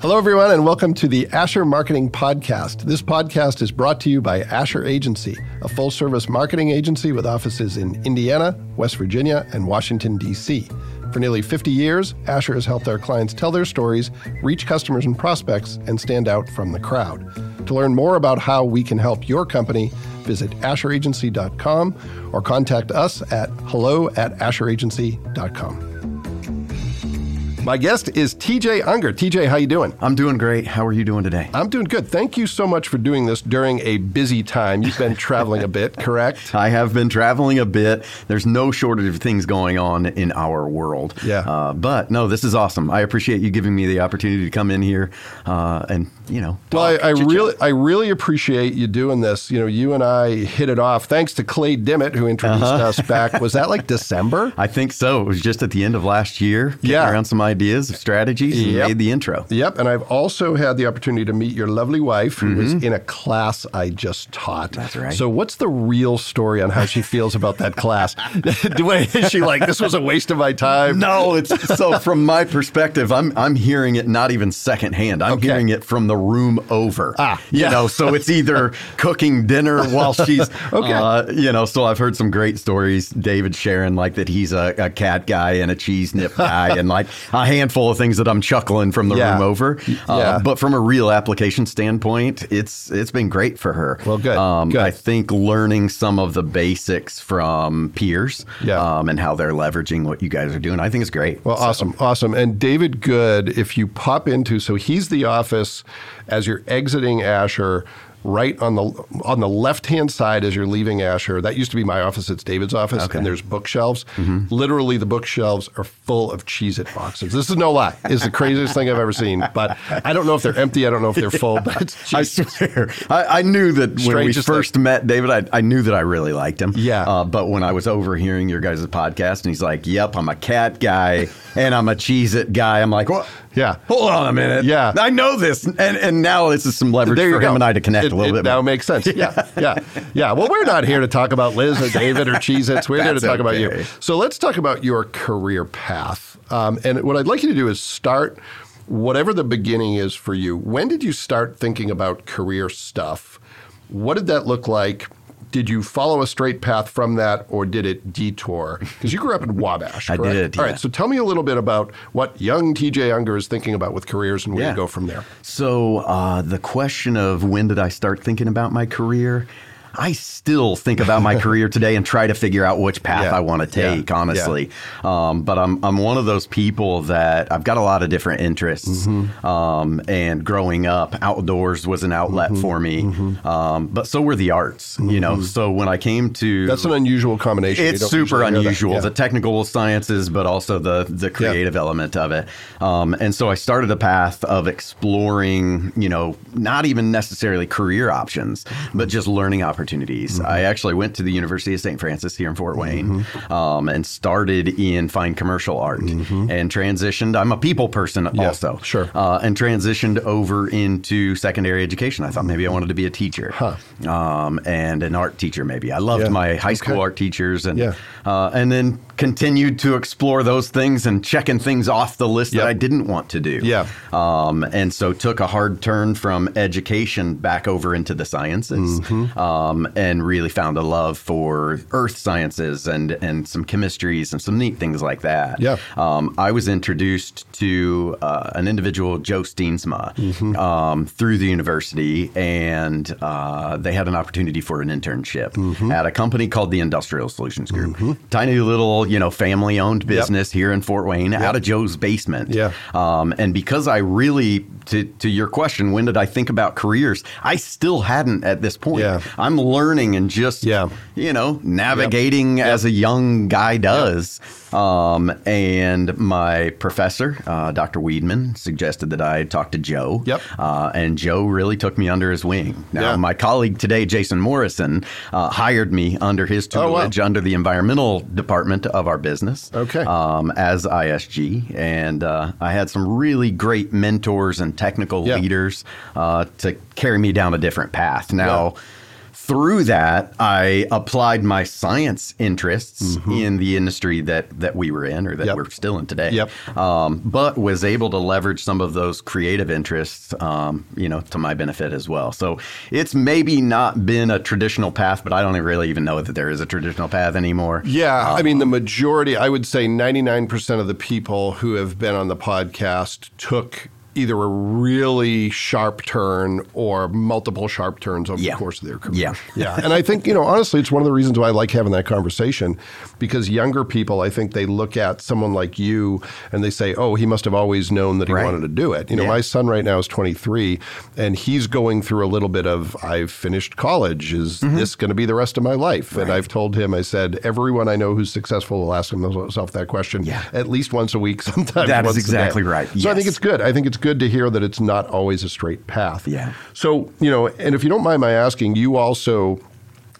Hello, everyone, and welcome to the Asher Marketing Podcast. This podcast is brought to you by Asher Agency, a full service marketing agency with offices in Indiana, West Virginia, and Washington, D.C. For nearly 50 years, Asher has helped our clients tell their stories, reach customers and prospects, and stand out from the crowd. To learn more about how we can help your company, visit asheragency.com or contact us at hello at asheragency.com. My guest is TJ Unger. TJ, how you doing? I'm doing great. How are you doing today? I'm doing good. Thank you so much for doing this during a busy time. You've been traveling a bit, correct? I have been traveling a bit. There's no shortage of things going on in our world. Yeah. Uh, but no, this is awesome. I appreciate you giving me the opportunity to come in here uh, and you know. Well, I, I really, I really appreciate you doing this. You know, you and I hit it off thanks to Clay Dimmitt, who introduced uh-huh. us back. Was that like December? I think so. It was just at the end of last year. Yeah. Around some ideas, of strategies, and yep. made the intro. Yep. And I've also had the opportunity to meet your lovely wife, who mm-hmm. was in a class I just taught. That's right. So, what's the real story on how she feels about that class? is she like this was a waste of my time? No. It's so from my perspective, I'm I'm hearing it not even secondhand. I'm okay. hearing it from the room over. Ah, you yeah. know, so it's either cooking dinner while she's okay. Uh, you know. So I've heard some great stories. David sharing like that he's a, a cat guy and a cheese nip guy, and like a handful handful of things that I'm chuckling from the yeah. room over. Uh, yeah. But from a real application standpoint, it's it's been great for her. Well, good. Um, good. I think learning some of the basics from peers yeah. um, and how they're leveraging what you guys are doing, I think is great. Well, so. awesome, awesome. And David Good, if you pop into, so he's the office as you're exiting Asher right on the on the left hand side as you're leaving Asher. That used to be my office. It's David's office, okay. and there's bookshelves. Mm-hmm. Literally, the bookshelves are full of Cheez-It boxes. This is no lie. It's the craziest thing I've ever seen. But I don't know if they're empty. I don't know if they're full. But I swear, I, I, knew that when we first thing. met David, I, I, knew that I really liked him. Yeah. Uh, but when I was overhearing your guys' podcast, and he's like, "Yep, I'm a cat guy and I'm a Cheez-It guy," I'm like, "What?" Yeah. Hold on a minute. Yeah. I know this. And and now this is some leverage for him and I to connect it, a little it bit now more. makes sense. Yeah. yeah. Yeah. Well, we're not here to talk about Liz or David or Cheez Its. We're here to talk okay. about you. So let's talk about your career path. Um, and what I'd like you to do is start whatever the beginning is for you. When did you start thinking about career stuff? What did that look like? Did you follow a straight path from that or did it detour? Because you grew up in Wabash, correct? I did. All yeah. right, so tell me a little bit about what young TJ Unger is thinking about with careers and where yeah. you go from there. So, uh, the question of when did I start thinking about my career? I still think about my career today and try to figure out which path yeah. I want to take, yeah. honestly. Yeah. Um, but I'm, I'm one of those people that I've got a lot of different interests. Mm-hmm. Um, and growing up, outdoors was an outlet mm-hmm. for me. Mm-hmm. Um, but so were the arts, you know. Mm-hmm. So when I came to. That's an unusual combination. It's super unusual. The technical sciences, but also the, the creative element of it. Um, and so I started a path of exploring, you know, not even necessarily career options, but just learning opportunities. Mm-hmm. I actually went to the University of St. Francis here in Fort Wayne Mm-hmm. um, and started in fine commercial art Mm-hmm. and transitioned. I'm a people person Yeah, also. sure. Uh, and transitioned over into secondary education. I thought maybe I wanted to be a teacher Huh. um, and an art teacher, maybe. I loved Yeah. my high school Okay. art teachers and, Yeah. uh, and then continued to explore those things and checking things off the list Yep. that I didn't want to do. Yeah. Um, and so took a hard turn from education back over into the sciences Mm-hmm. Um, and really found a love for earth sciences and, and some chemistries and some neat things like that. Yeah. Um, I was introduced to uh, an individual, Joe Steensma, Mm-hmm. um, through the university, and uh, they had an opportunity for an internship Mm-hmm. at a company called the Industrial Solutions Group. Tiny little, you know, family owned business here in Fort Wayne out of Joe's basement. Yeah. Um, and because I really, to, to your question, when did I think about careers? I still hadn't at this point. Yeah. I'm learning and just, Yeah. you know, navigating as a young guy does. Um, and my professor, uh, Dr. Weedman, suggested that I talk to Joe. Yep. Uh, and Joe really took me under his wing. Now, Yeah. my colleague today, Jason Morrison, uh, hired me under his Oh, wow. tutelage under the environmental department of our business. Okay. Um, as ISG, and uh, I had some really great mentors and technical Yeah. leaders uh, to carry me down a different path. Now. Through that, I applied my science interests mm-hmm. in the industry that that we were in, or that yep. we're still in today. Yep. Um, but was able to leverage some of those creative interests, um, you know, to my benefit as well. So it's maybe not been a traditional path, but I don't really even know that there is a traditional path anymore. Yeah, um, I mean, the majority, I would say, ninety nine percent of the people who have been on the podcast took either a really sharp turn or multiple sharp turns over yeah. the course of their career. Yeah. yeah. And I think, you know, honestly, it's one of the reasons why I like having that conversation because younger people, I think they look at someone like you and they say, oh, he must have always known that he right. wanted to do it. You know, yeah. my son right now is 23 and he's going through a little bit of, I've finished college. Is mm-hmm. this going to be the rest of my life? Right. And I've told him, I said, everyone I know who's successful will ask himself that question yeah. at least once a week, sometimes. That is exactly right. So yes. I think it's good. I think it's good to hear that it's not always a straight path. Yeah. So, you know, and if you don't mind my asking, you also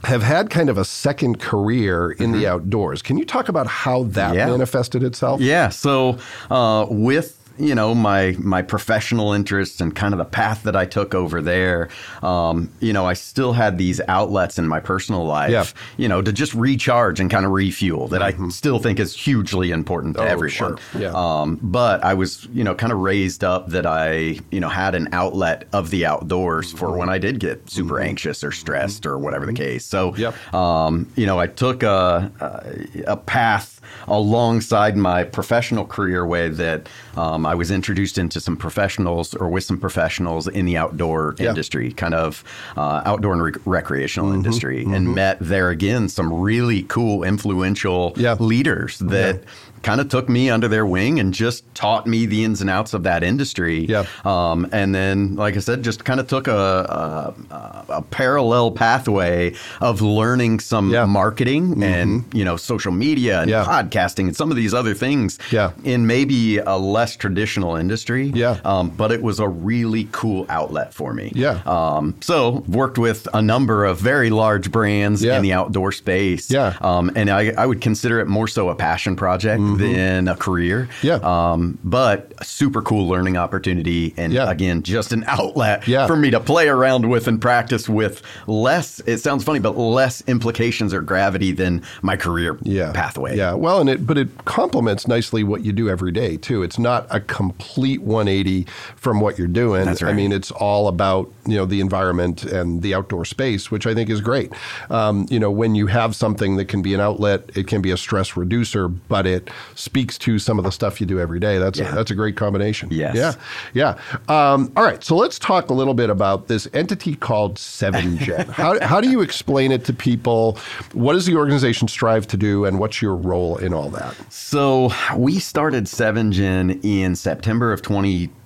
have had kind of a second career in mm-hmm. the outdoors. Can you talk about how that yeah. manifested itself? Yeah. So, uh, with you know my my professional interests and kind of the path that I took over there, um, you know, I still had these outlets in my personal life, yeah. you know, to just recharge and kind of refuel that mm-hmm. I still think is hugely important to oh, everyone. Sure. Yeah. Um, but I was, you know, kind of raised up that I, you know, had an outlet of the outdoors mm-hmm. for when I did get super mm-hmm. anxious or stressed or whatever the mm-hmm. case. So, yep. um, you know, I took a, a, a path alongside my professional career way that um, I was introduced into some professionals or with some professionals in the outdoor yeah. industry, kind of uh, outdoor and recreational mm-hmm, industry, mm-hmm. and met there again some really cool, influential yeah. leaders that. Yeah kind of took me under their wing and just taught me the ins and outs of that industry. Yeah. Um, and then, like I said, just kind of took a, a, a, parallel pathway of learning some yeah. marketing mm-hmm. and you know social media and yeah. podcasting and some of these other things. Yeah. In maybe a less traditional industry. Yeah. Um, but it was a really cool outlet for me. Yeah. Um, so worked with a number of very large brands yeah. in the outdoor space. Yeah. Um, and I, I would consider it more so a passion project. Mm-hmm mm-hmm. than a career. Yeah. Um, but a super cool learning opportunity. And yeah. again, just an outlet yeah. for me to play around with and practice with less, it sounds funny, but less implications or gravity than my career yeah. pathway. Yeah. Well, and it, but it complements nicely what you do every day, too. It's not a complete 180 from what you're doing. That's right. I mean, it's all about, you know, the environment and the outdoor space, which I think is great. Um, you know, when you have something that can be an outlet, it can be a stress reducer, but it speaks to some of the stuff you do every day. That's yeah. a, that's a great combination. Yes. Yeah. Yeah. Um, all right. So let's talk a little bit about this entity called 7Gen. how, how do you explain it to people? What does the organization strive to do, and what's your role in all that? So we started 7Gen in September of 2020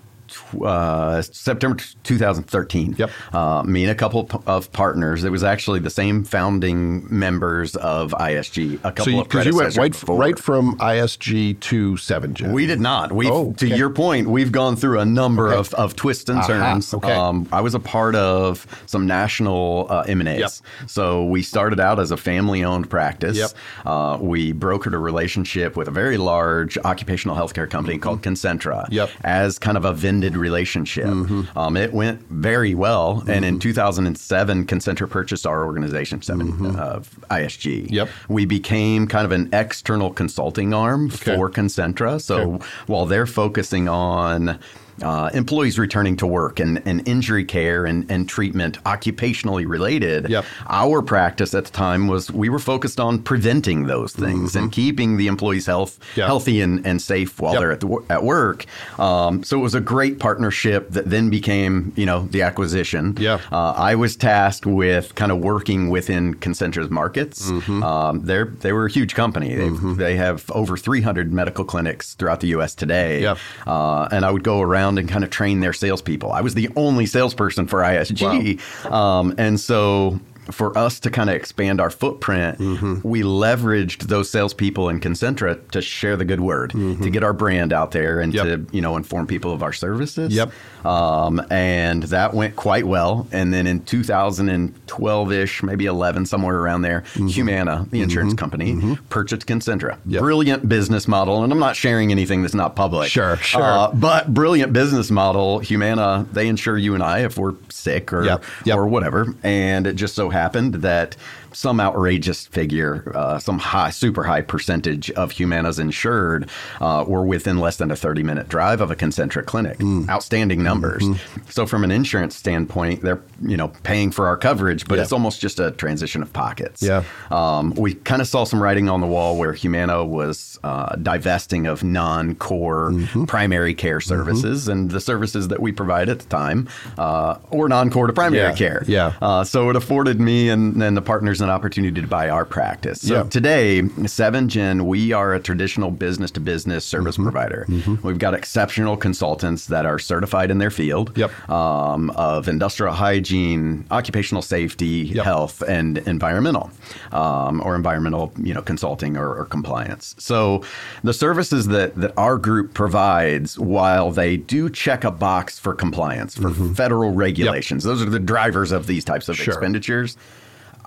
uh, September 2013. Yep. Uh, me and a couple of partners. It was actually the same founding members of ISG. A couple so you, of predecessors. you went right, right from ISG to 7Gen. We did not. We, oh, okay. to your point, we've gone through a number okay. of, of twists and turns. Okay. Um, I was a part of some national uh, M&As. Yep. So we started out as a family-owned practice. Yep. Uh, we brokered a relationship with a very large occupational healthcare company mm-hmm. called Concentra. Yep. As kind of a vended relationship. Mm-hmm. Um, it went very well. Mm-hmm. And in 2007, Concentra purchased our organization, 7 mm-hmm. uh, ISG. Yep. We became kind of an external consulting arm okay. for Concentra. So okay. while they're focusing on uh, employees returning to work and, and injury care and, and treatment occupationally related. Yep. Our practice at the time was we were focused on preventing those things mm-hmm. and keeping the employees' health yep. healthy and, and safe while yep. they're at, the, at work. Um, so it was a great partnership that then became, you know, the acquisition. Yeah. Uh, I was tasked with kind of working within Concentra's markets. Mm-hmm. Um, they're they were a huge company. Mm-hmm. They have over 300 medical clinics throughout the U.S. today. Yep. Uh, and I would go around around and kind of train their salespeople. I was the only salesperson for ISG. Wow. Um, and so for us to kind of expand our footprint, mm-hmm. we leveraged those salespeople in Concentra to share the good word, mm-hmm. to get our brand out there, and yep. to you know inform people of our services. Yep. Um, and that went quite well. And then in 2012-ish, maybe 11, somewhere around there, mm-hmm. Humana, the insurance mm-hmm. company, mm-hmm. purchased Concentra. Yep. Brilliant business model, and I'm not sharing anything that's not public. Sure, sure. Uh, but brilliant business model. Humana, they insure you and I if we're sick or yep. Yep. or whatever, and it just so happened that some outrageous figure, uh, some high, super high percentage of Humana's insured uh, were within less than a 30 minute drive of a Concentra clinic. Mm. Outstanding numbers. Mm-hmm. So from an insurance standpoint, they're you know paying for our coverage, but yeah. it's almost just a transition of pockets. Yeah. Um, we kind of saw some writing on the wall where Humana was uh, divesting of non-core mm-hmm. primary care mm-hmm. services, mm-hmm. and the services that we provide at the time uh, were non-core to primary yeah. care. Yeah. Uh, so it afforded me and, and the partners an opportunity to buy our practice. So yeah. today, 7Gen, we are a traditional business to business service mm-hmm. provider. Mm-hmm. We've got exceptional consultants that are certified in their field yep. um, of industrial hygiene, occupational safety, yep. health, and environmental um, or environmental you know, consulting or, or compliance. So the services that, that our group provides, while they do check a box for compliance, for mm-hmm. federal regulations, yep. those are the drivers of these types of sure. expenditures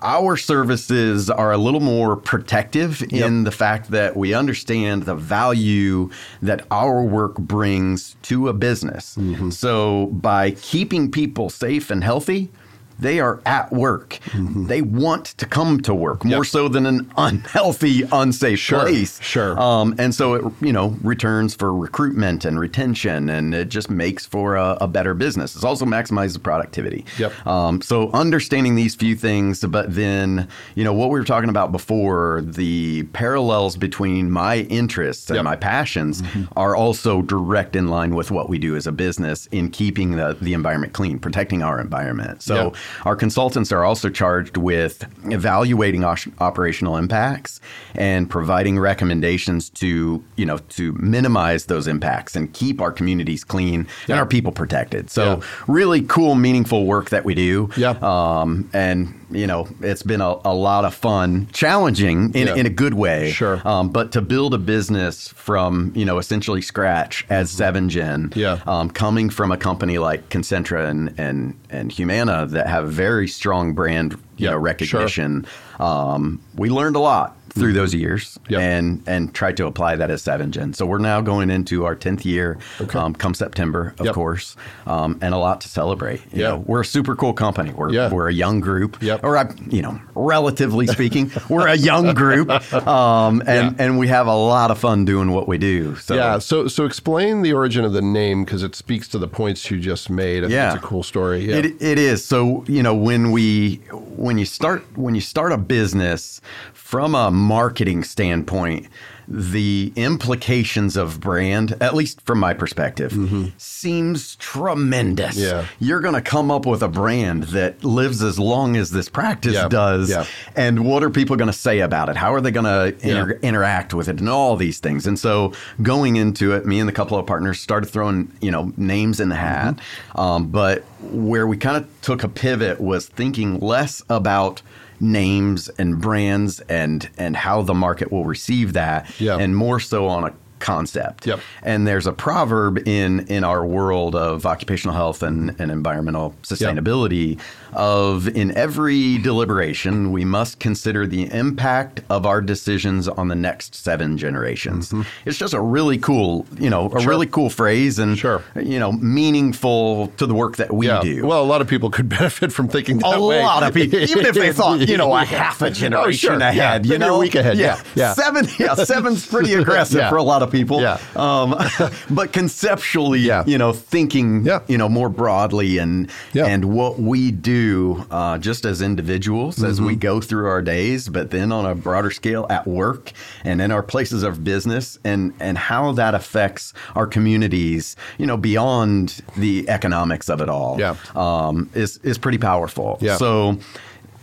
our services are a little more protective yep. in the fact that we understand the value that our work brings to a business. Mm-hmm. So by keeping people safe and healthy, they are at work. Mm-hmm. They want to come to work more yep. so than an unhealthy, unsafe sure, place. Sure. Um, and so it, you know, returns for recruitment and retention, and it just makes for a, a better business. It also maximizes productivity. Yep. Um, so understanding these few things, but then, you know, what we were talking about before, the parallels between my interests and yep. my passions mm-hmm. are also direct in line with what we do as a business in keeping the, the environment clean, protecting our environment. So yep. Our consultants are also charged with evaluating operational impacts and providing recommendations to, you know, to minimize those impacts and keep our communities clean yeah. and our people protected. So yeah. really cool, meaningful work that we do. Yeah. Um, and you know, it's been a, a lot of fun, challenging in, yeah. in a good way. Sure. Um, but to build a business from, you know, essentially scratch as mm-hmm. 7Gen, yeah. Um, coming from a company like Concentra and, and, and Humana that have very strong brand, you yep. know, recognition, sure. um, we learned a lot through those years yep. and and tried to apply that as 7Gen. So we're now going into our 10th year okay. um, come September, of yep. course, um, and a lot to celebrate. You yeah. know, we're a super cool company. We're, yeah. we're a young group, yep. or, I, you know, relatively speaking, we're a young group um, and, yeah. and we have a lot of fun doing what we do. So. Yeah, so, so explain the origin of the name because it speaks to the points you just made. I yeah. it's a cool story. Yeah. It, it is. So, you know, when we, when you start, when you start a business from a marketing standpoint, the implications of brand, at least from my perspective, mm-hmm. seems tremendous. Yeah. You're going to come up with a brand that lives as long as this practice yeah. does. Yeah. And what are people going to say about it? How are they going to inter- interact with it and all these things? And so going into it, me and a couple of partners started throwing, you know, names in the hat. Mm-hmm. Um, but where we kind of took a pivot was thinking less about – names and brands and and how the market will receive that yeah. and more so on a concept. Yep. And there's a proverb in in our world of occupational health and, and environmental sustainability yep. of in every deliberation we must consider the impact of our decisions on the next seven generations. Mm-hmm. It's just a really cool, you know, a sure. really cool phrase and sure. you know, meaningful to the work that we yeah. do. Well, a lot of people could benefit from thinking that a way. A lot of people, even if they thought, you know, a half a generation oh, sure. ahead, yeah. you know, a week ahead. Yeah. yeah. Seven, yeah, seven's pretty aggressive for a lot of people. Yeah. Um, but conceptually, yeah. you know, thinking, yeah. you know, more broadly and yeah. and what we do uh, just as individuals mm-hmm. as we mm-hmm. go through our days, but then on a broader scale at work and in our places of business and and how that affects our communities, you know, beyond the economics of it all, yeah. um, is is pretty powerful. Yeah. So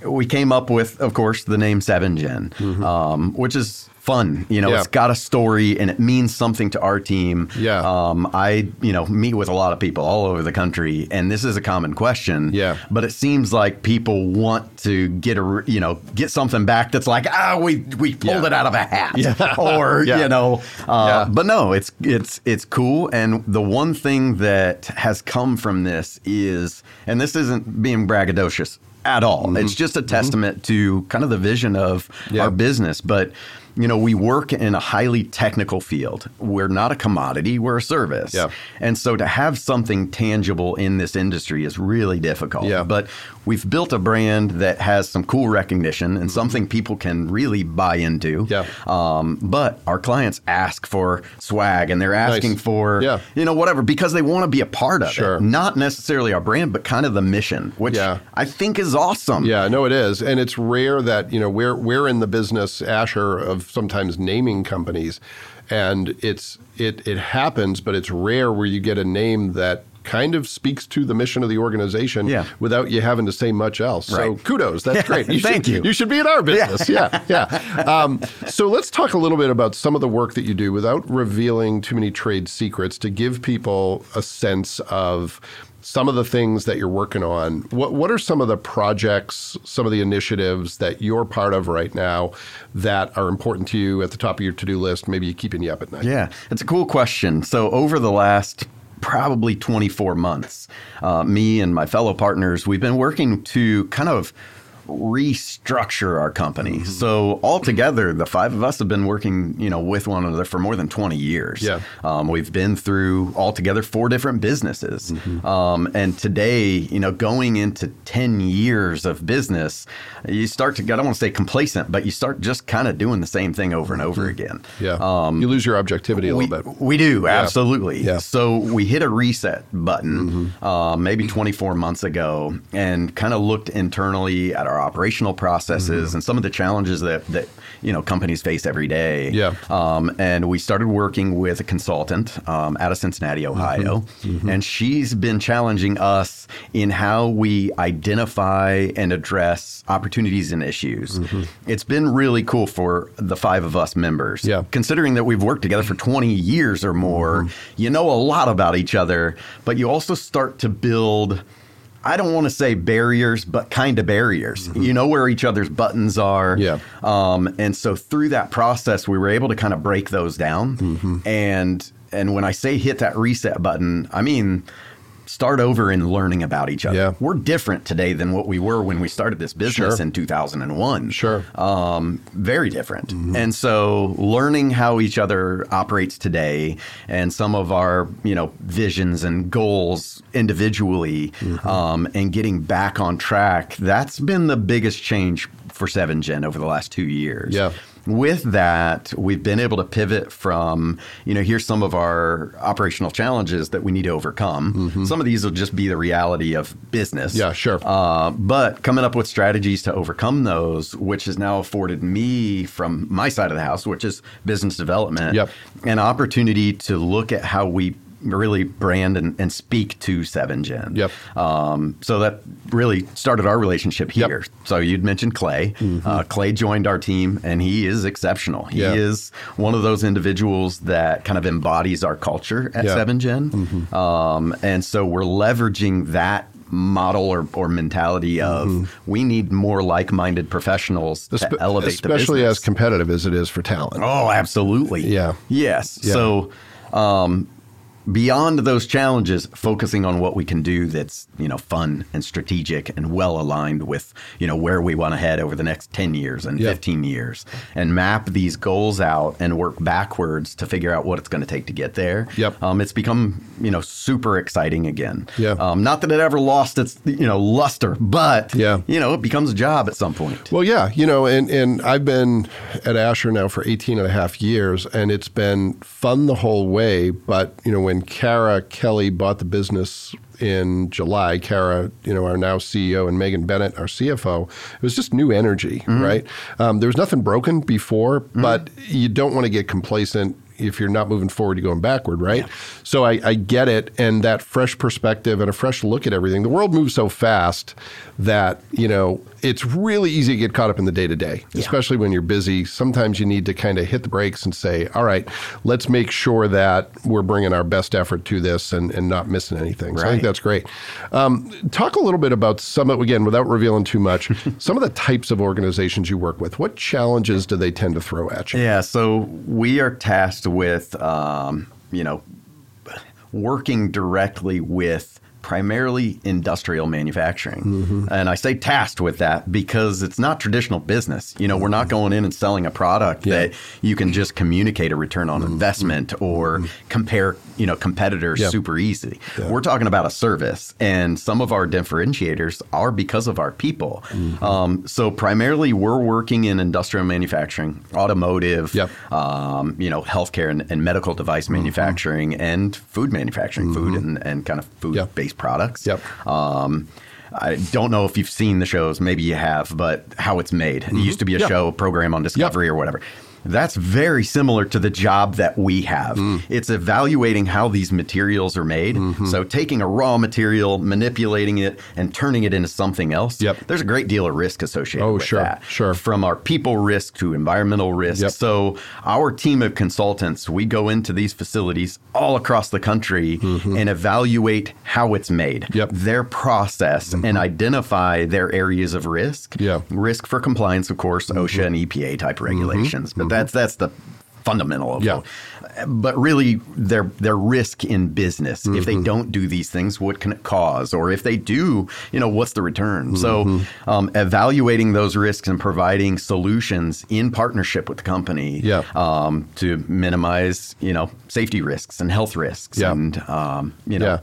we came up with, of course, the name Seven Gen, mm-hmm. um, which is fun. You know, yeah. it's got a story and it means something to our team. Yeah. Um, I, you know, meet with a lot of people all over the country, and this is a common question. Yeah. But it seems like people want to get a, you know, get something back that's like, ah, we we pulled yeah. it out of a hat, yeah. or yeah. you know, uh, but no, it's it's it's cool. And the one thing that has come from this is, and this isn't being braggadocious at all. Mm-hmm. It's just a testament mm-hmm. to kind of the vision of yeah. our business, but you know, we work in a highly technical field. We're not a commodity, we're a service. Yeah. And so to have something tangible in this industry is really difficult. Yeah. But we've built a brand that has some cool recognition and something people can really buy into. Yeah. Um, but our clients ask for swag and they're asking Nice. for, Yeah. you know, whatever, because they want to be a part of Sure. it. Not necessarily our brand, but kind of the mission, which Yeah. I think is awesome. Yeah, no, it is, and it's rare that you know we're we're in the business, Asher, of sometimes naming companies, and it's it it happens, but it's rare where you get a name that kind of speaks to the mission of the organization Yeah. without you having to say much else. So kudos, that's great. Thank should, you. You should be in our business. Yeah, yeah. Um, so let's talk a little bit about some of the work that you do without revealing too many trade secrets to give people a sense of some of the things that you're working on. What what are some of the projects, some of the initiatives that you're part of right now that are important to you at the top of your to-do list, maybe keeping you up at night? Yeah, it's a cool question. So, over the last probably 24 months, uh, me and my fellow partners, we've been working to kind of restructure our company. Mm-hmm. So altogether, the five of us have been working, you know, with one another for more than 20 years. Yeah. Um, we've been through altogether four different businesses. Mm-hmm. Um, and today, you know, going into 10 years of business, you start to, I don't want to say complacent, but you start just kind of doing the same thing over and over again. Yeah. you lose your objectivity a We, little bit. we do, absolutely. Yeah. Mm-hmm. So we hit a reset button uh, maybe 24 months ago and kind of looked internally at our operational processes Mm-hmm. and some of the challenges that, that you know companies face every day. Yeah. Um, and we started working with a consultant um, out of Cincinnati, Ohio, Mm-hmm. and she's been challenging us in how we identify and address opportunities and issues. It's been really cool for the five of us members. Mm-hmm. Yeah. Considering that we've worked together for 20 years or more, Mm-hmm. you know a lot about each other, but you also start to build. I don't want to say barriers, but kind of barriers. You know where each other's buttons are. Mm-hmm. Yeah. Um, and so through that process, we were able to kind of break those down. Mm-hmm. And and when I say hit that reset button, I mean start over in learning about each other. Yeah. We're different today than what we were when we started this business Sure. in 2001. Sure. Um, very different. Mm-hmm. And so learning how each other operates today and some of our, you know, visions and goals individually Mm-hmm. um, and getting back on track, that's been the biggest change for 7Gen over the last two years. Yeah. With that, we've been able to pivot from, you know, here's some of our operational challenges that we need to overcome. Some of these will just be the reality of business. Mm-hmm. Yeah, sure. Uh, but coming up with strategies to overcome those, which has now afforded me from my side of the house, which is business development, Yep. an opportunity to look at how we really brand and, and speak to Seven Gen. Yep. Um, so that really started our relationship Yep. here. So you'd mentioned Clay. Uh, Clay joined our team, and he is exceptional. He Yeah. is one of those individuals that kind of embodies our culture at Yeah. 7Gen. Um, and so we're leveraging that model or, or mentality of we need more like-minded professionals to Espe- elevate especially as competitive as it is for talent. Oh, absolutely. Yeah. Yes. Yeah. So, um, beyond those challenges, focusing on what we can do that's you know fun and strategic and well aligned with you know where we want to head over the next ten years and Yeah. fifteen years, and map these goals out and work backwards to figure out what it's going to take to get there. Yep. Um, it's become you know super exciting again. Yeah. Um, not that it ever lost its you know luster, but Yeah. you know it becomes a job at some point. Well, yeah, you know, and, and I've been at Asher now for 18 and a half years, and it's been fun the whole way. But, you know, when Kara Kelly bought the business in July, Kara, you know, our now CEO, and Megan Bennett, our CFO, it was just new energy, right? Um, there was nothing broken before, but you don't want to get complacent if you're not moving forward, you're going backward, right? So I, I get it, and that fresh perspective and a fresh look at everything. The world moves so fast that you know it's really easy to get caught up in the day to day, especially when you're busy. Sometimes you need to kind of hit the brakes and say, "All right, let's make sure that we're bringing our best effort to this and, and not missing anything." So I think that's great. Um, talk a little bit about some of again, without revealing too much, some of the types of organizations you work with. What challenges do they tend to throw at you? Yeah, so we are tasked with, um, you know, working directly with primarily industrial manufacturing. Mm-hmm. And I say tasked with that because it's not traditional business. You know, we're not going in and selling a product Yeah. that you can just communicate a return on mm-hmm. investment or mm-hmm. compare, you know, competitors Yeah. super easy. We're talking about a service, and some of our differentiators are because of our people. Um, so primarily, we're working in industrial manufacturing, automotive, Yep. um, you know, healthcare and, and medical device manufacturing, and food manufacturing, food and, and kind of food-based products. Yep. Um, I don't know if you've seen the shows. Maybe you have, but how it's made. It used to be a Yeah. show, program on Discovery or whatever. That's very similar to the job that we have. Mm. It's evaluating how these materials are made. Mm-hmm. So taking a raw material, manipulating it, and turning it into something else. Yep. There's a great deal of risk associated Oh, with sure, that. sure. From our people risk to environmental risk. Yep. So our team of consultants, we go into these facilities all across the country and evaluate how it's made, Mm-hmm. Yep. Mm-hmm. their process, and identify their areas of risk. Yeah. Risk for compliance, of course, OSHA and EPA type regulations. But that's that's the fundamental of Yeah. it. But really, their their risk in business. If Mm-hmm. they don't do these things, what can it cause? Or if they do, you know, what's the return? So, Mm-hmm. um, evaluating those risks and providing solutions in partnership with the company Yeah. um, to minimize, you know, safety risks and health risks, Yeah. and um, you know, Yeah.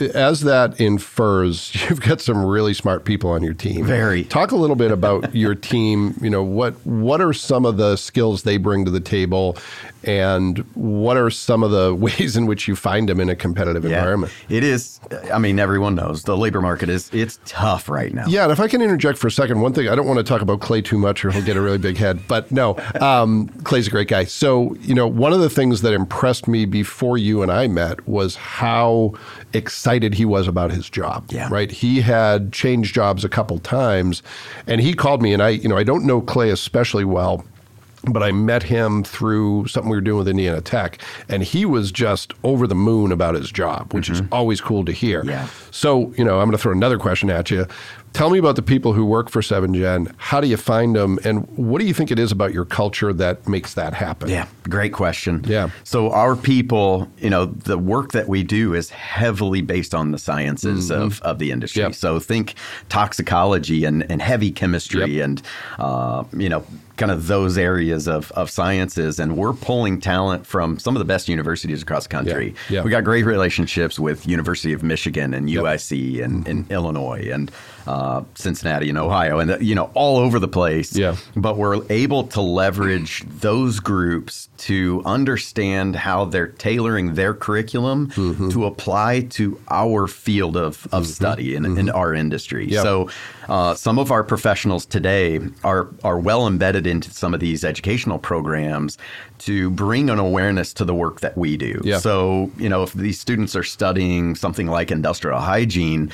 As that infers, you've got some really smart people on your team. Very. Talk a little bit about your team. You know what what are some of the skills they bring to the table, and what are some of the ways in which you find them in a competitive Yeah. environment? It is. I mean, everyone knows the labor market is it's tough right now. Yeah, and if I can interject for a second, one thing I don't want to talk about Clay too much, or he'll get a really big head. But no, um, Clay's a great guy. So you know, one of the things that impressed me before you and I met was how excited he was about his job. Yeah. right. He had changed jobs a couple times, and he called me, and I, you know, I don't know Clay especially well. But I met him through something we were doing with Indiana Tech, and he was just over the moon about his job, which is mm-hmm. always cool to hear. Yeah. So, you know, I'm going to throw another question at you. Tell me about the people who work for 7Gen. How do you find them? And what do you think it is about your culture that makes that happen? Yeah, great question. Yeah. So our people, you know, the work that we do is heavily based on the sciences of, of the industry. Mm-hmm. Yep. So think toxicology and, and heavy chemistry Yep. and, uh, you know, kind of those areas of, of sciences. And we're pulling talent from some of the best universities across the country. Yeah. We got great relationships with University of Michigan and Yep. UIC and, and Illinois and uh, Cincinnati and Ohio and, you know, all over the place Yeah. but we're able to leverage those groups to understand how they're tailoring their curriculum Mm-hmm. to apply to our field of, of study in, in our industry. Yeah. So uh, some of our professionals today are are well embedded into some of these educational programs to bring an awareness to the work that we do. Yeah. So, you know, if these students are studying something like industrial hygiene,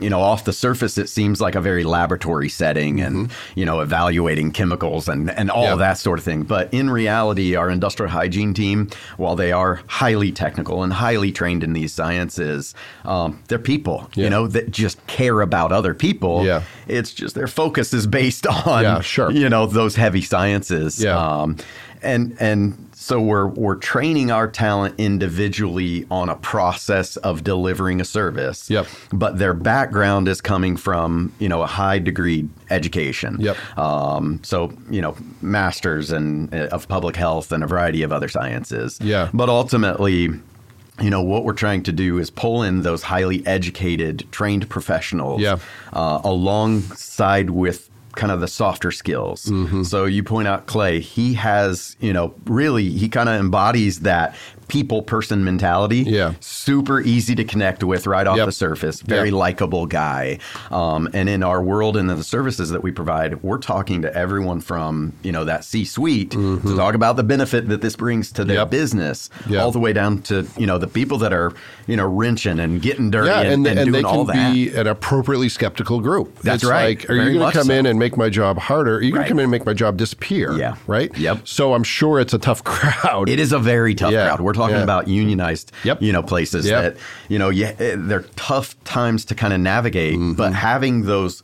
you know, off the surface, it seems like a very laboratory setting and, you know, evaluating chemicals and, and all Mm-hmm. Yeah. of that sort of thing. But in reality, our industrial hygiene team, while they are highly technical and highly trained in these sciences, um, they're people, Yeah. you know, that just care about other people. Yeah. It's just their focus is based on, Yeah, sure. you know, those heavy sciences. Yeah. Um, and and so we're we're training our talent individually on a process of delivering a service. Yep. But their background is coming from you know a high degree education. Yep. Um, so you know masters and uh, of public health and a variety of other sciences. Yeah. But ultimately. You know what we're trying to do is pull in those highly educated, trained professionals Yeah. uh, alongside with kind of the softer skills. Mm-hmm. So you point out Clay, he has, you know, really he kind of embodies that people person mentality. Yeah. Super easy to connect with right off Yep. the surface. Very Yep. likable guy. Um, and in our world and in the services that we provide, we're talking to everyone from, you know, that C suite to talk about the benefit that this brings to their Mm-hmm. Yep. business, all the way down to, you know, the people that are, you know, wrenching and getting dirty Yeah, and, and, and and doing they all can that. be an appropriately skeptical group. That's It's right. Like, are you going to come so. in and make my job harder? Are you going Right. to come in and make my job disappear? Yeah. Right? Yep. So I'm sure it's a tough crowd. It is a very tough Yeah, crowd. We're talking yeah. about unionized, Yep. you know, places Yep. that you know, yeah, eh, they're tough times to kind of navigate. Mm-hmm. But having those,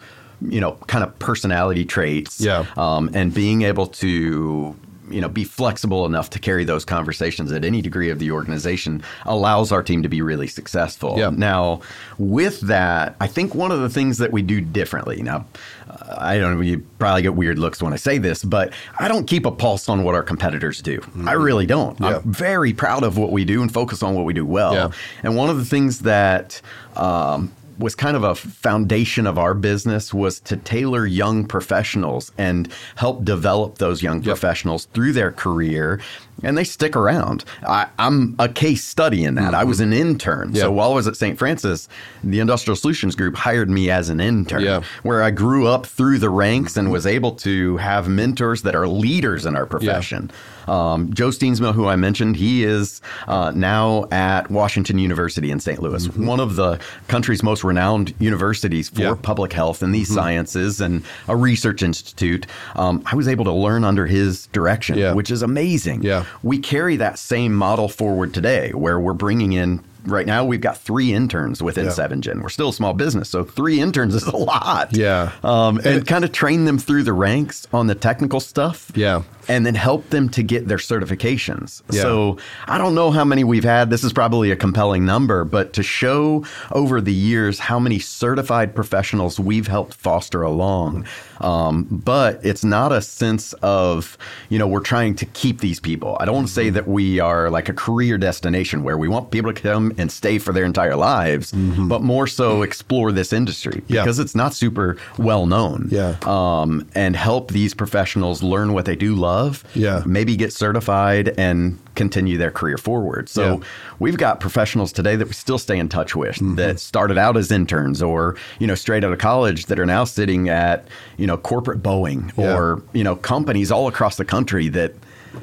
you know, kind of personality traits, Yeah. um, and being able to, you know be flexible enough to carry those conversations at any degree of the organization allows our team to be really successful. Yeah. Now, with that, I think one of the things that we do differently now. Uh, I don't know. You probably get weird looks when I say this, but I don't keep a pulse on what our competitors do. I really don't. Yeah. I'm very proud of what we do and focus on what we do well. Yeah. And one of the things that um, was kind of a foundation of our business was to tailor young professionals and help develop those young professionals through their career. And they stick around. I, I'm a case study in that. I was an intern. Mm-hmm. Yeah. So while I was at St. Francis, the Industrial Solutions Group hired me as an intern, Yeah. where I grew up through the ranks and was able to have mentors that are leaders in our profession. Um, Joe Steensma, who I mentioned, he is uh, now at Washington University in St. Louis, one of the country's most renowned universities for Mm-hmm. Yeah. Mm-hmm. public health and these sciences and a research institute. Um, I was able to learn under his direction, Yeah. which is amazing. Yeah. We carry that same model forward today, where we're bringing in. Right now, we've got three interns within Yeah. Seven Gen. We're still a small business, so three interns is a lot. Yeah. um, and, kind of train them through the ranks on the technical stuff. Yeah. and then help them to get their certifications. Yeah. So I don't know how many we've had. This is probably a compelling number, but to show over the years how many certified professionals we've helped foster along. Um, but it's not a sense of, you know, we're trying to keep these people. I don't want to say that we are like a career destination where we want people to come and stay for their entire lives, but more so explore this industry Yeah. because it's not super well known. Yeah. Um, and help these professionals learn what they do love. Yeah. Maybe get certified and continue their career forward. So Yeah. we've got professionals today that we still stay in touch with Mm-hmm. that started out as interns or, you know, straight out of college that are now sitting at, you know, corporate Boeing Yeah. or, you know, companies all across the country that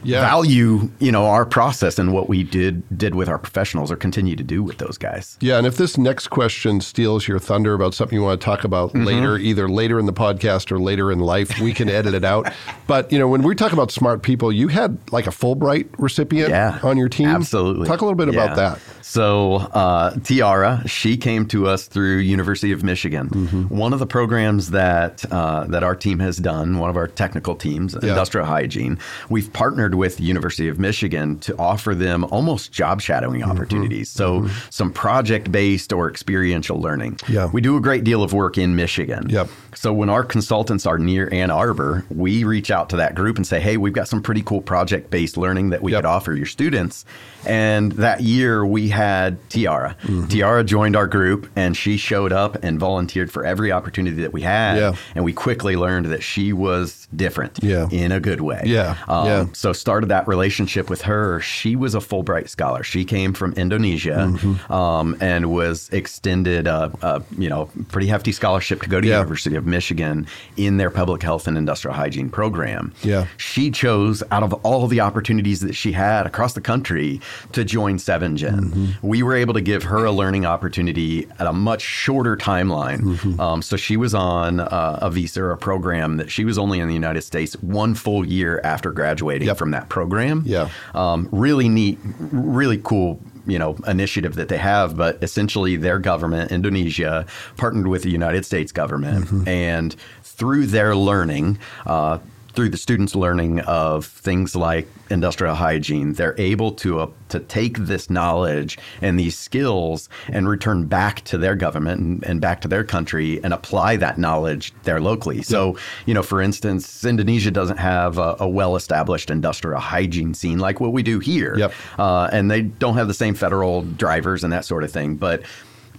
Yeah. value, you know, our process and what we did did with our professionals or continue to do with those guys. Yeah, and if this next question steals your thunder about something you want to talk about Mm-hmm. later, either later in the podcast or later in life, we can edit it out. But you know, when we talk about smart people, you had like a Fulbright recipient Yeah, on your team. Absolutely. Talk a little bit about that. So uh, Tiara, she came to us through University of Michigan. Mm-hmm. One of the programs that uh, that our team has done, one of our technical teams, industrial hygiene, we've partnered with the University of Michigan to offer them almost job shadowing Mm-hmm. opportunities. So some project based or experiential learning. Yeah. We do a great deal of work in Michigan. Yep. So when our consultants are near Ann Arbor, we reach out to that group and say, "Hey, we've got some pretty cool project-based learning that we Yep. could offer your students." And that year we had Tiara. Mm-hmm. Tiara joined our group and she showed up and volunteered for every opportunity that we had. Yeah. And we quickly learned that she was different Yeah. in a good way. Yeah. Um, Yeah. So started that relationship with her. She was a Fulbright scholar. She came from Indonesia Mm-hmm. um, and was extended a, a you know pretty hefty scholarship to go to Yeah. University of Michigan in their public health and industrial hygiene program. Yeah. She chose out of all the opportunities that she had across the country to join 7Gen. Mm-hmm. We were able to give her a learning opportunity at a much shorter timeline. Mm-hmm. Um, so she was on uh, a visa or a program that she was only in the United States one full year after graduating Yep. From that program. Yeah. Um, really neat, really cool. You know, initiative that they have, but essentially their government, Indonesia, partnered with the United States government, Mm-hmm. and through their learning, uh, through the students' learning of things like industrial hygiene, they're able to uh, to take this knowledge and these skills and return back to their government and, and back to their country and apply that knowledge there locally. So, you know, for instance, Indonesia doesn't have a, a well-established industrial hygiene scene like what we do here, Yep. uh, and they don't have the same federal drivers and that sort of thing, but.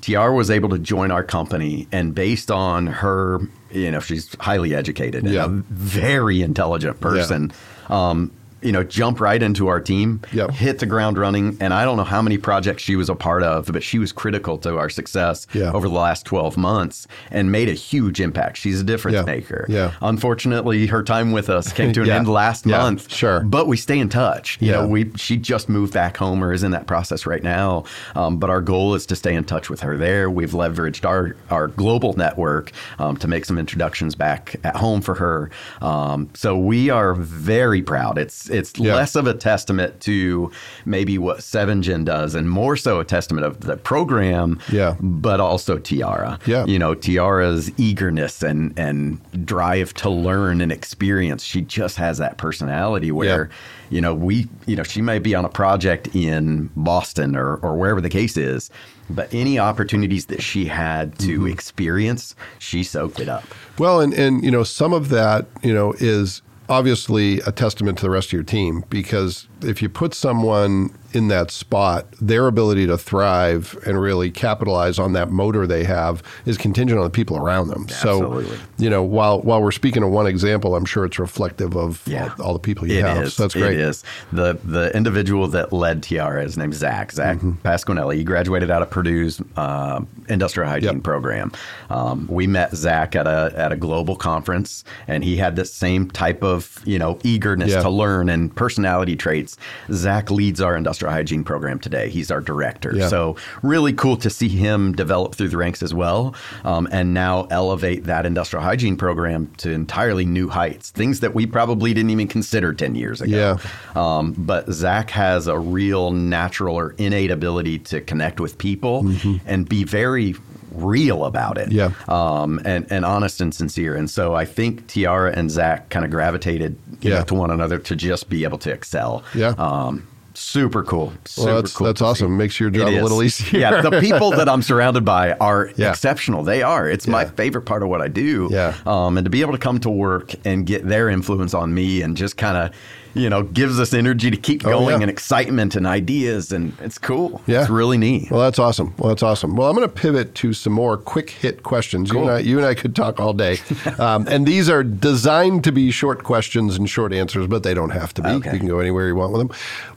Tiara was able to join our company, and based on her, you know, she's highly educated and Yeah. a very intelligent person. Um, you know, jump right into our team, Yep. hit the ground running. And I don't know how many projects she was a part of, but she was critical to our success Yeah. over the last 12 months and made a huge impact. She's a difference Yeah. maker. Yeah. Unfortunately, her time with us came to an Yeah. end last month. Sure. But we stay in touch. You Yeah. know, we she just moved back home or is in that process right now. Um, but our goal is to stay in touch with her there. We've leveraged our our global network um, to make some introductions back at home for her. Um, so we are very proud. It's it's Yeah. less of a testament to maybe what Seven Gen does, and more so a testament of the program. Yeah. but also Tiara. Yeah. you know Tiara's eagerness and and drive to learn and experience. She just has that personality where. Yeah. You know, we, you know, she may be on a project in Boston or, or wherever the case is, but any opportunities that she had to Mm-hmm. experience, she soaked it up. Well, and and you know some of that you know is obviously a testament to the rest of your team because if you put someone in that spot, their ability to thrive and really capitalize on that motor they have is contingent on the people around them. Absolutely. So, you know, while while we're speaking of one example, I'm sure it's reflective of Yeah. all, all the people you It have. is. So that's great. It is. The the individual that led Tiara is named Zach. Zach Mm-hmm. Pasquinelli. He graduated out of Purdue's uh, industrial hygiene Yep. program. Um, we met Zach at a at a global conference, and he had the same type of you know eagerness Yeah. to learn and personality traits. Zach leads our industrial hygiene program today. He's our director. Yeah. So really cool to see him develop through the ranks as well, um, and now elevate that industrial hygiene program to entirely new heights. Things that we probably didn't even consider ten years ago. Yeah. Um, but Zach has a real natural or innate ability to connect with people and be very real about it. Yeah. Um, and, and honest and sincere. And so I think Tiara and Zach kind of gravitated you Yeah. know, to one another to just be able to excel. Yeah. Um, super cool. Super Well, that's cool. that's to see. awesome. Makes your job a little easier. Yeah, the people that I'm surrounded by are Yeah. exceptional. They are. It's my favorite part of what I do. Yeah. Um, and to be able to come to work and get their influence on me and just kind of, you know, gives us energy to keep Oh, going yeah. and excitement and ideas, and it's cool. Yeah. It's really neat. Well, that's awesome. Well, that's awesome. Well, I'm going to pivot to some more quick hit questions. You, and I, you and I could talk all day. Um, and these are designed to be short questions and short answers, but they don't have to be. Okay. You can go anywhere you want with them.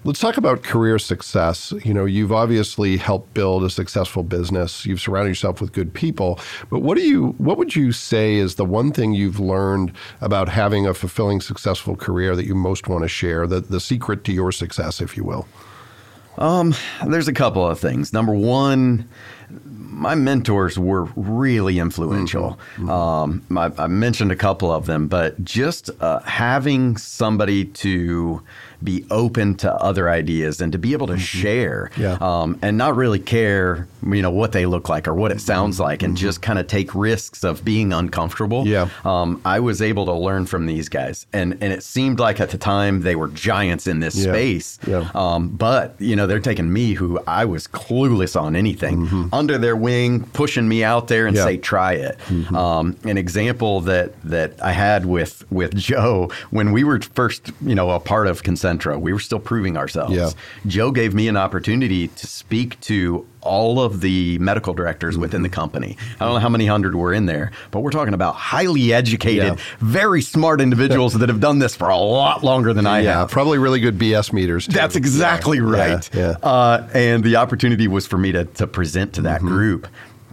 Let's talk about career success. You know, you've obviously helped build a successful business. You've surrounded yourself with good people. But what do you? What would you say is the one thing you've learned about having a fulfilling, successful career that you most want to share? The the secret to your success, if you will. Um, There's a couple of things. Number one, my mentors were really influential. Um, I, I mentioned a couple of them, but just uh, having somebody to be open to other ideas and to be able to share Yeah. um, and not really care, you know, what they look like or what it sounds like, and just kind of take risks of being uncomfortable. Yeah. Um, I was able to learn from these guys, and and it seemed like at the time they were giants in this Yeah. space. Yeah. Um, but you know, they're taking me, who I was clueless on anything, under their wing, pushing me out there and Mm-hmm. Yeah. say, "Try it." Um, an example that that I had with with Joe when we were first, you know, a part of Concentra, we were still proving ourselves. Yeah. Joe gave me an opportunity to speak to all of the medical directors within Mm-hmm. the company. I don't know how many hundred were in there, but we're talking about highly educated, Yeah. very smart individuals that have done this for a lot longer than I yeah, have. probably really good BS meters. Too. That's exactly Yeah, right. Yeah. Uh, and the opportunity was for me to, to present to that Mm-hmm. group.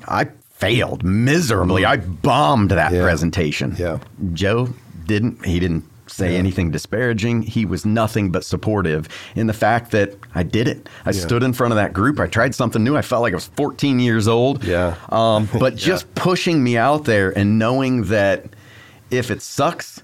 I failed miserably. I bombed that presentation. Yeah. Joe didn't. He didn't say Yeah. anything disparaging. He was nothing but supportive in the fact that I did it. I stood in front of that group. I tried something new. I felt like I was 14 years old. Yeah. Um, but just pushing me out there and knowing that if it sucks,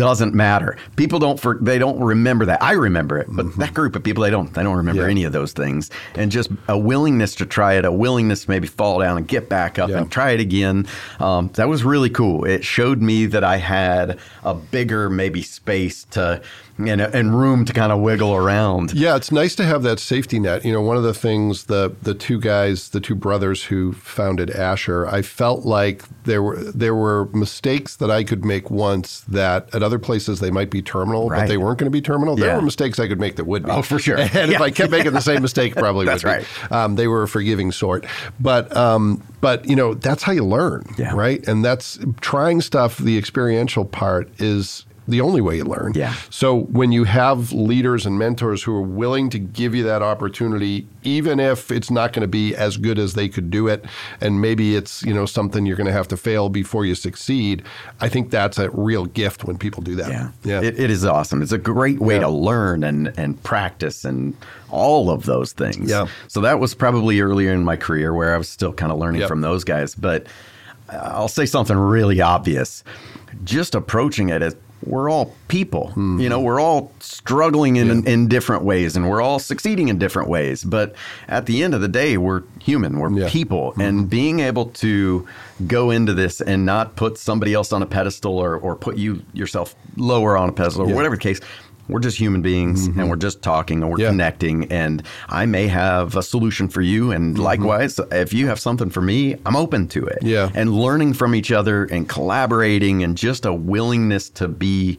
doesn't matter. People don't for, they don't remember that. I remember it, but that group of people they don't they don't remember Mm-hmm. Yeah. any of those things. And just a willingness to try it, a willingness to maybe fall down and get back up Yeah. and try it again. Um, that was really cool. It showed me that I had a bigger maybe space to and, and room to kind of wiggle around. Yeah, it's nice to have that safety net. You know, one of the things the the two guys, the two brothers who founded Asher, I felt like there were there were mistakes that I could make once that at other places they might be terminal, but they weren't going to be terminal. There were mistakes I could make that would be. Oh, for sure. And if I kept making the same mistake, probably That's would right. be. Um, they were a forgiving sort, but um, but you know that's how you learn, Yeah. right? And that's trying stuff. The experiential part is the only way you learn. Yeah. So when you have leaders and mentors who are willing to give you that opportunity, even if it's not going to be as good as they could do it, and maybe it's you know something you're going to have to fail before you succeed, I think that's a real gift when people do that. Yeah, yeah, It, it is awesome. It's a great way Yeah. to learn and and practice and all of those things. Yeah. So that was probably earlier in my career where I was still kind of learning Yep. from those guys. But I'll say something really obvious. Just approaching it as we're all people. Mm-hmm. You know, we're all struggling in, in different ways and we're all succeeding in different ways. But at the end of the day, we're human, we're Yeah. people. Mm-hmm. And being able to go into this and not put somebody else on a pedestal or, or put you yourself lower on a pedestal or Yeah. whatever the case, we're just human beings and mm-hmm. we're just talking and we're Yeah. connecting. And I may have a solution for you. And mm-hmm. likewise, if you have something for me, I'm open to it Yeah. and learning from each other and collaborating and just a willingness to be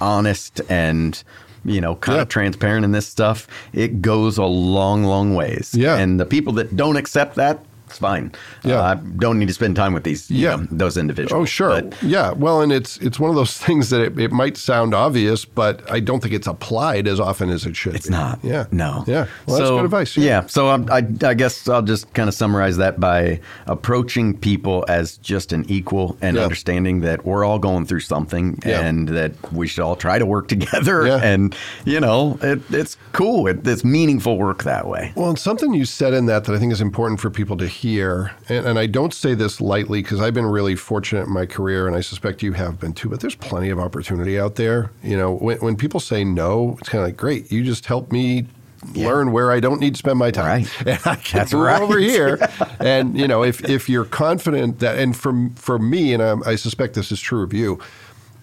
honest and you know kind Yeah. of transparent in this stuff it goes a long long ways Yeah. and the people that don't accept that it's fine Yeah. uh, I don't need to spend time with these you Yeah. know, those individuals Oh, sure. But yeah. Well, and it's it's one of those things that it, it might sound obvious, but I don't think it's applied as often as it should. It's be. not. Yeah. No. Yeah. Well, that's good advice. Yeah. So I'm, I, I guess I'll just kind of summarize that by approaching people as just an equal and Yeah. understanding that we're all going through something Yeah. and that we should all try to work together. Yeah. And, you know, it, it's cool. It, it's meaningful work that way. Well, and something you said in that that I think is important for people to hear, and, and I don't say this lightly because I've been really fortunate in my career, and I suspect you have been too. But there's plenty of opportunity out there. You know, when, when people say no, it's kind of like, great, you just helped me. Learn where I don't need to spend my time, Right. and I can That's move right. over here. and you know, if if you're confident that, and for for me, and I'm, I suspect this is true of you,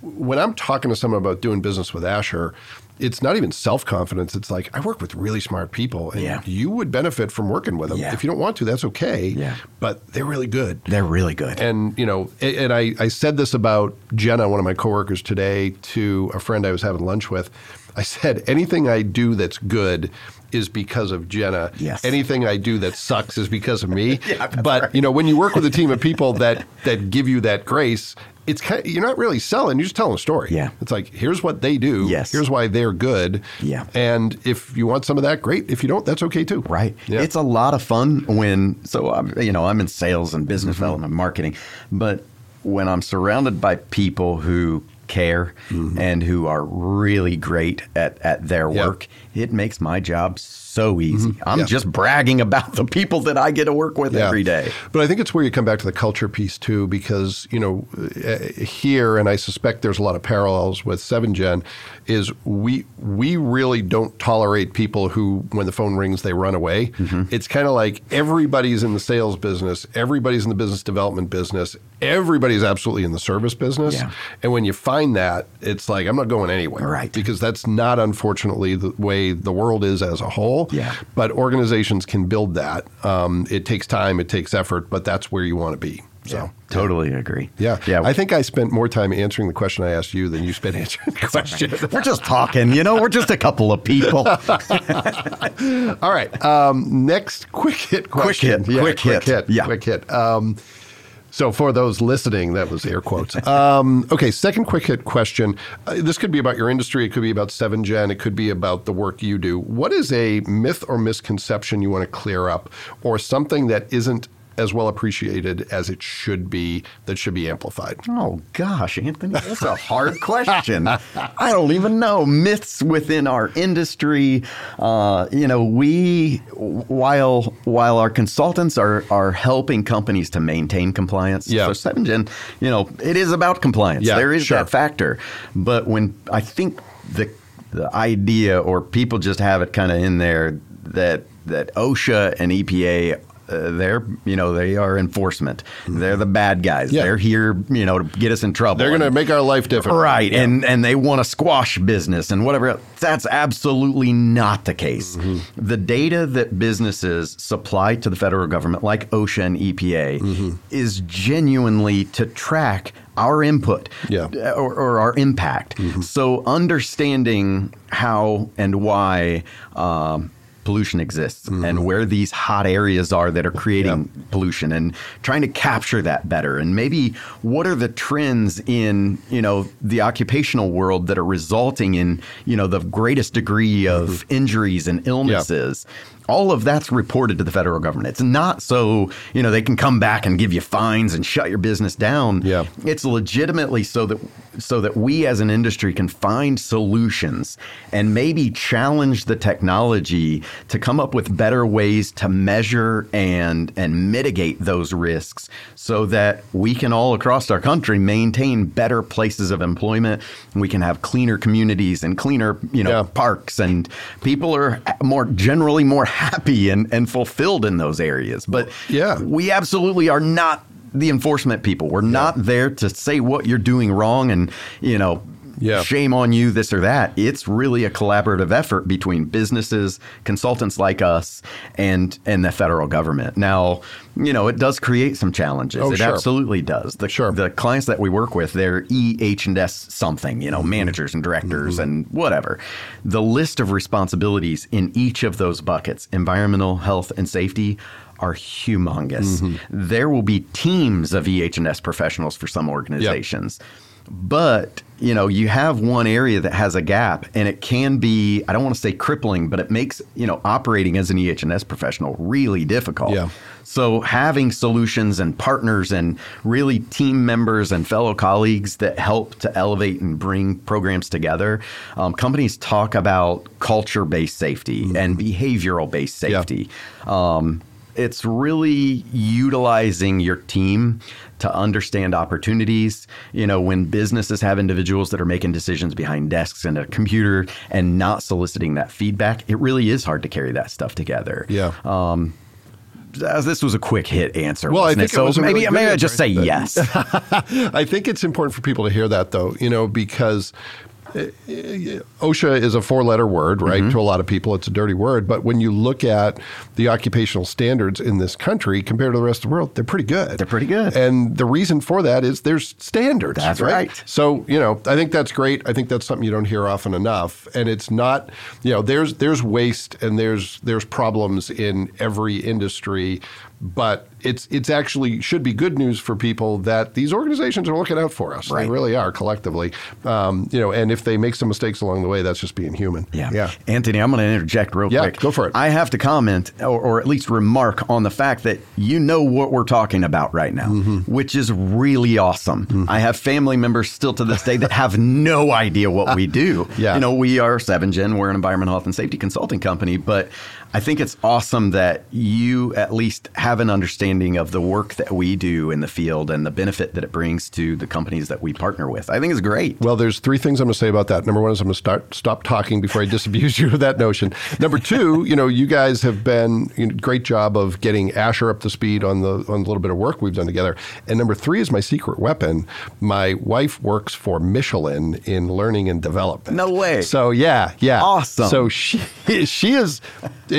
when I'm talking to someone about doing business with Asher, it's not even self confidence. It's like I work with really smart people, and Yeah. you would benefit from working with them. Yeah. If you don't want to, that's okay. Yeah. But they're really good. They're really good. And you know, and I, I said this about Jenna, one of my coworkers today, to a friend I was having lunch with. I said anything I do that's good is because of Jenna. Yes. Anything I do that sucks is because of me. Yeah, but right. you know, when you work with a team of people that that give you that grace, it's kind you're not really selling. You're just telling a story. Yeah. It's like here's what they do. Yes. Here's why they're good. Yeah. And if you want some of that, great. If you don't, that's okay too. Right. Yeah. It's a lot of fun when so I'm you know I'm in sales and business Mm-hmm. development marketing, but when I'm surrounded by people who care and who are really great at at their Mm-hmm. Work, it makes my job so easy. I'm Yeah. just bragging about the people that I get to work with Yeah. every day. But I think it's where you come back to the culture piece too, because you know uh, here, and I suspect there's a lot of parallels with SevenGen, is we we really don't tolerate people who, when the phone rings, they run away. Mm-hmm. It's kind of like everybody's in the sales business, everybody's in the business development business, everybody's absolutely in the service business, Yeah. and when you find that, it's like I'm not going anywhere, Right. Because that's not, unfortunately, the way the world is as a whole. Yeah. But organizations can build that. Um, it takes time, it takes effort, but that's where you want to be. So, Totally agree. yeah. Yeah. I think I spent more time answering the question I asked you than you spent answering the question. we're just talking, you know, we're just a couple of people. All right. Um, next quick hit question. hit, quick quick hit. Yeah. Quick hit. Um, so for those listening, that was air quotes. Um, okay, second quick hit question. Uh, this could be about your industry. It could be about SevenGen. It could be about the work you do. What is a myth or misconception you want to clear up, or something that isn't as well appreciated as it should be that should be amplified? Oh gosh, Anthony, that's a hard question. I don't even know myths within our industry. Uh, you know, we while while our consultants are are helping companies to maintain compliance. Yeah. So SevenGen, you know, it is about compliance. Yeah, there is sure. that factor, but when I think the the idea or people just have it kind of in there that that OSHA and EPA. Uh, they're, you know, they are enforcement. They're the bad guys. Mm-hmm. Yeah. They're here, you know, to get us in trouble. They're going to make our life difficult, Right, and and they want to squash business and whatever. else. That's absolutely not the case. Mm-hmm. The data that businesses supply to the federal government, like OSHA and EPA, Mm-hmm. is genuinely to track our input Yeah. Mm-hmm. uh, or, or our impact. So understanding how and why. Um, pollution exists Mm-hmm. and where these hot areas are that are creating pollution and trying to capture that better. And maybe what are the trends in you know the occupational world that are resulting in you know the greatest degree of injuries and illnesses all of that's reported to the federal government. It's not so, you know, they can come back and give you fines and shut your business down. Yeah. It's legitimately so that so that we as an industry can find solutions and maybe challenge the technology to come up with better ways to measure and and mitigate those risks so that we can all across our country maintain better places of employment. We can have cleaner communities and cleaner, you know, Yeah. parks and people are more generally more happy and, and fulfilled in those areas. But Yeah. we absolutely are not the enforcement people. We're not there to say what you're doing wrong and, you know, Yeah. shame on you, this or that. It's really a collaborative effort between businesses, consultants like us, and and the federal government. Now, you know, it does create some challenges. Oh, it sure. absolutely does. The, Sure. the clients that we work with, they're E, H, and S something, you know, Mm-hmm. managers and directors and whatever. The list of responsibilities in each of those buckets, environmental, health, and safety, are humongous. Mm-hmm. There will be teams of EH&S professionals for some organizations. But, you know, you have one area that has a gap and it can be, I don't want to say crippling, but it makes, you know, operating as an EH&S professional really difficult. Yeah. So having solutions and partners and really team members and fellow colleagues that help to elevate and bring programs together. Um, companies talk about culture-based safety and behavioral-based Yeah. safety. Um, it's really utilizing your team to understand opportunities. You know, when businesses have individuals that are making decisions behind desks and a computer and not soliciting that feedback, it really is hard to carry that stuff together. Yeah. Um, as this was a quick hit answer. Well, I think it so was maybe really maybe I just say yes. I think it's important for people to hear that, though, you know, because Uh, uh, uh, OSHA is a four letter word, right? Mm-hmm. To a lot of people, it's a dirty word. But when you look at the occupational standards in this country compared to the rest of the world, they're pretty good. They're pretty good. And the reason for that is there's standards. That's right. So, you know, I think that's great. I think that's something you don't hear often enough. And it's not, you know, there's there's waste and there's there's problems in every industry, but it's it's actually should be good news for people that these organizations are looking out for us. They really are collectively. Um, you know, and if they make some mistakes along the way, that's just being human. Yeah. Yeah. Anthony, I'm going to interject real Yeah, quick. go for it. I have to comment or, or at least remark on the fact that you know what we're talking about right now, Mm-hmm. which is really awesome. I have family members still to this day that have no idea what we do. Yeah. You know, we are 7Gen, we're an environmental health and safety consulting company, but I think it's awesome that you at least have an understanding of the work that we do in the field and the benefit that it brings to the companies that we partner with. I think it's great. Well, there's three things I'm going to say about that. Number one is I'm going to start stop talking before I disabuse you of that notion. Number two, you know, you guys have been you know, great job of getting Asher up to speed on the on the little bit of work we've done together. And number three is my secret weapon. My wife works for Michelin in learning and development. No way. So yeah, yeah, Awesome. So she she is.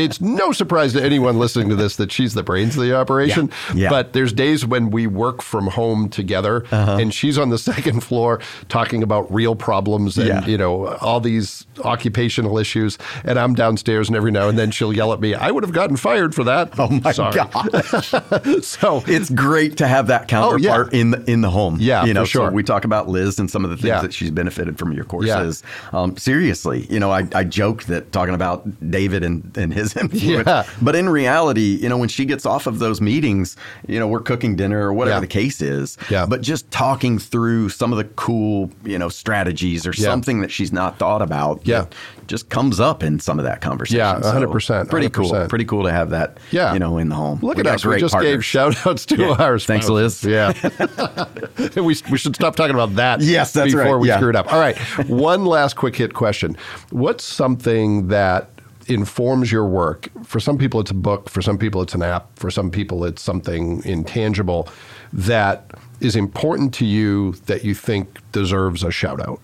It's no surprise to anyone listening to this that she's the brains of the operation. Yeah. But there's days when we work from home together, Uh-huh. and she's on the second floor talking about real problems and Yeah. you know all these occupational issues, and I'm downstairs, and every now and then she'll yell at me, "I would have gotten fired for that." Oh my Sorry. God. so it's great to have that counterpart in the in the home. Oh, Yeah, you know. for sure. So we talk about Liz and some of the things Yeah. that she's benefited from your courses. Um, seriously, you know, I, I joked that talking about David and, and his influence, Yeah. but in reality, you know, when she gets off of those meetings, you know, we're cooking dinner or whatever Yeah. the case is. Yeah. But just talking through some of the cool, you know, strategies or Yeah. something that she's not thought about. Yeah. just comes up in some of that conversation. Yeah, So 100%, Pretty cool. 100%. Pretty cool to have that. Yeah. You know, in the home. Look We at us. We just gave shout outs to Yeah. our Thanks, spouses. Liz. Yeah. we, we should stop talking about that Yes, that's before right. we screw it up. All right. One last quick hit question. What's something that informs your work? For some people, it's a book. For some people, it's an app. For some people, it's something intangible that is important to you that you think deserves a shout out.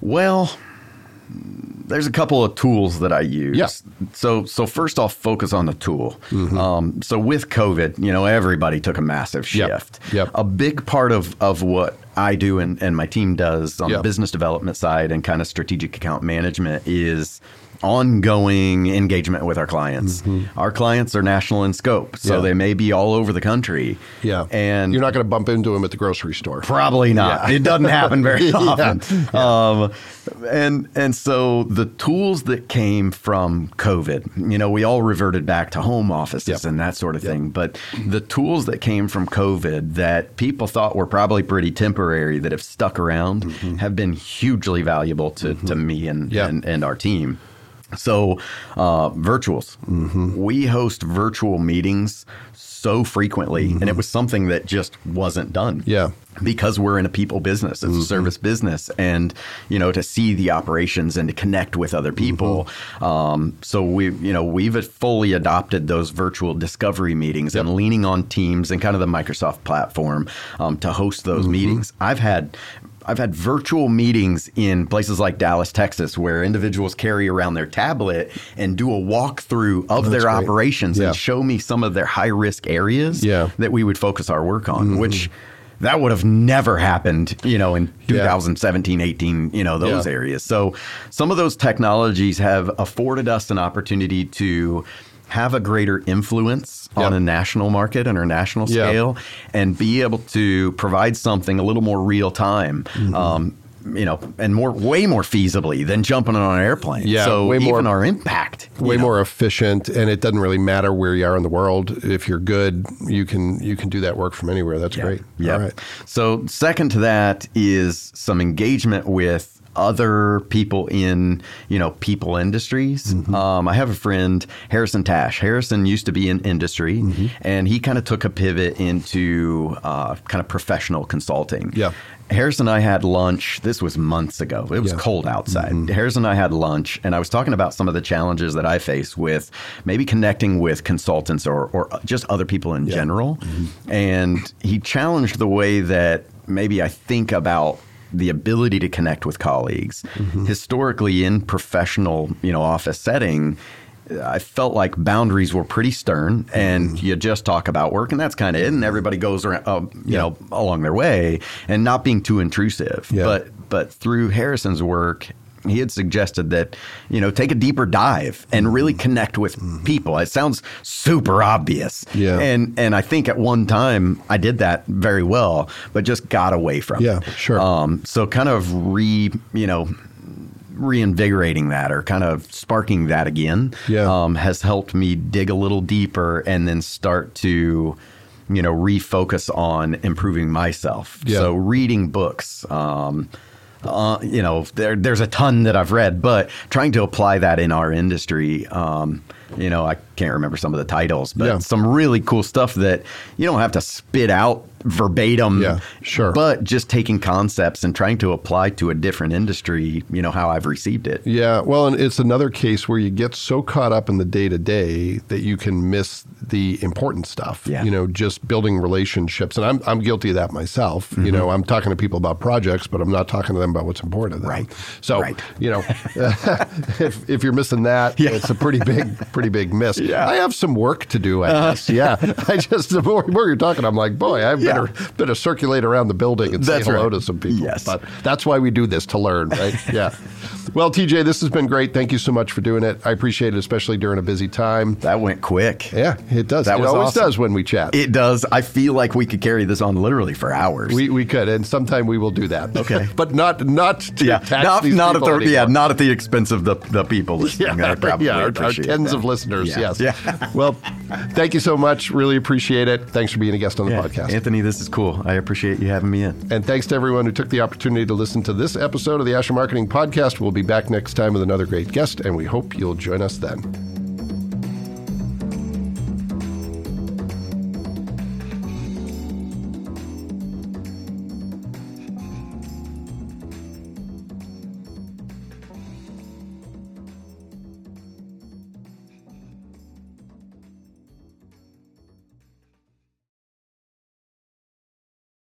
Well, there's a couple of tools that I use. Yeah. So so first off, focus on the tool. Um, so with COVID, you know, everybody took a massive Yep. shift. Yep. A big part of of what I do and, and my team does on Yep. the business development side and kind of strategic account management is ongoing engagement with our clients. Mm-hmm. Our clients are national in scope, so yeah. they may be all over the country. Yeah, and you're not going to bump into them at the grocery store. Probably not. Yeah. It doesn't happen very often. yeah. um, and and so the tools that came from COVID, you know, we all reverted back to home offices yep. and that sort of yep. thing. But the tools that came from COVID that people thought were probably pretty temporary that have stuck around mm-hmm. have been hugely valuable to, mm-hmm. to me and, and, and our team. So, uh, virtuals. Mm-hmm. We host virtual meetings so frequently, mm-hmm. and it was something that just wasn't done. Yeah. Because we're in a people business, it's mm-hmm. a service business, and you know to see the operations and to connect with other people. Mm-hmm. Um, so we, you know, we've fully adopted those virtual discovery meetings yep. and leaning on Teams and kind of the Microsoft platform um, to host those mm-hmm. meetings. I've had I've had virtual meetings in places like Dallas, Texas, where individuals carry around their tablet and do a walkthrough of their great. operations yeah. and show me some of their high risk areas yeah. that we would focus our work on, mm-hmm. which that would have never happened, you know, in 2017, yeah. 18, you know, those areas. So some of those technologies have afforded us an opportunity to have a greater influence yep. on a national market and a national scale yep. and be able to provide something a little more real time. Mm-hmm. Um, you know, and more, way more feasibly than jumping on an airplane. Yeah, so way more, even our impact, way know. more efficient, and it doesn't really matter where you are in the world. If you're good, you can you can do that work from anywhere. That's great. Yeah. All right. So second to that is some engagement with other people in you know people industries. Mm-hmm. Um, I have a friend Harrison Tash. Harrison used to be in industry, mm-hmm. and he kind of took a pivot into uh, kind of professional consulting. Yeah. Harrison and I had lunch. This was months ago. It was yeah. cold outside. Mm-hmm. Harrison and I had lunch, and I was talking about some of the challenges that I face with maybe connecting with consultants or, or just other people in yeah. general. Mm-hmm. And he challenged the way that maybe I think about the ability to connect with colleagues. Mm-hmm. Historically, in professional, you know, office setting, I felt like boundaries were pretty stern, and mm-hmm. you just talk about work, and that's kind of it. And everybody goes around, uh, you yeah. know, along their way, and not being too intrusive. Yeah. But but through Harrison's work he had suggested that you know take a deeper dive and really mm-hmm. connect with mm-hmm. people. It sounds super obvious, yeah. And and I think at one time I did that very well, but just got away from yeah, it. Yeah, sure. Um, so kind of re you know reinvigorating that or kind of sparking that again yeah. um, has helped me dig a little deeper and then start to you know refocus on improving myself yeah. so reading books um, uh, you know, there, there's a ton that I've read, but trying to apply that in our industry, um, you know, I can't remember some of the titles, but yeah. some really cool stuff that you don't have to spit out verbatim. Yeah, sure. But just taking concepts and trying to apply to a different industry, you know, how I've received it. Yeah, well, and it's another case where you get so caught up in the day to day that you can miss the important stuff. Yeah. You know, just building relationships. And I'm, I'm guilty of that myself. Mm-hmm. You know, I'm talking to people about projects, but I'm not talking to them about what's important to them. Right. So, right. you know, if, if you're missing that, yeah. it's a pretty big, pretty big miss. Yeah. I have some work to do, I uh-huh. guess. Yeah. I just, the more, more, you're talking, I'm like, boy, I better, yeah. better circulate around the building and that's say hello right. to some people. Yes. But that's why we do this to learn, right? Yeah. well, TJ, this has been great. Thank you so much for doing it. I appreciate it, especially during a busy time. That went quick. Yeah, it does. That it always awesome. does when we chat. It does. I feel like we could carry this on literally for hours. We, we could, and sometime we will do that. Okay. but not not yeah, not, not at the anymore. yeah, not at the expense of the, the people listening. Yeah, yeah, our, our tens that. of listeners. Yeah. Yes. Yeah. well, thank you so much. Really appreciate it. Thanks for being a guest on the yeah. podcast, Anthony. This is cool. I appreciate you having me in. And thanks to everyone who took the opportunity to listen to this episode of the Asher Marketing Podcast. We'll be back next time with another great guest, and we hope you'll join us then.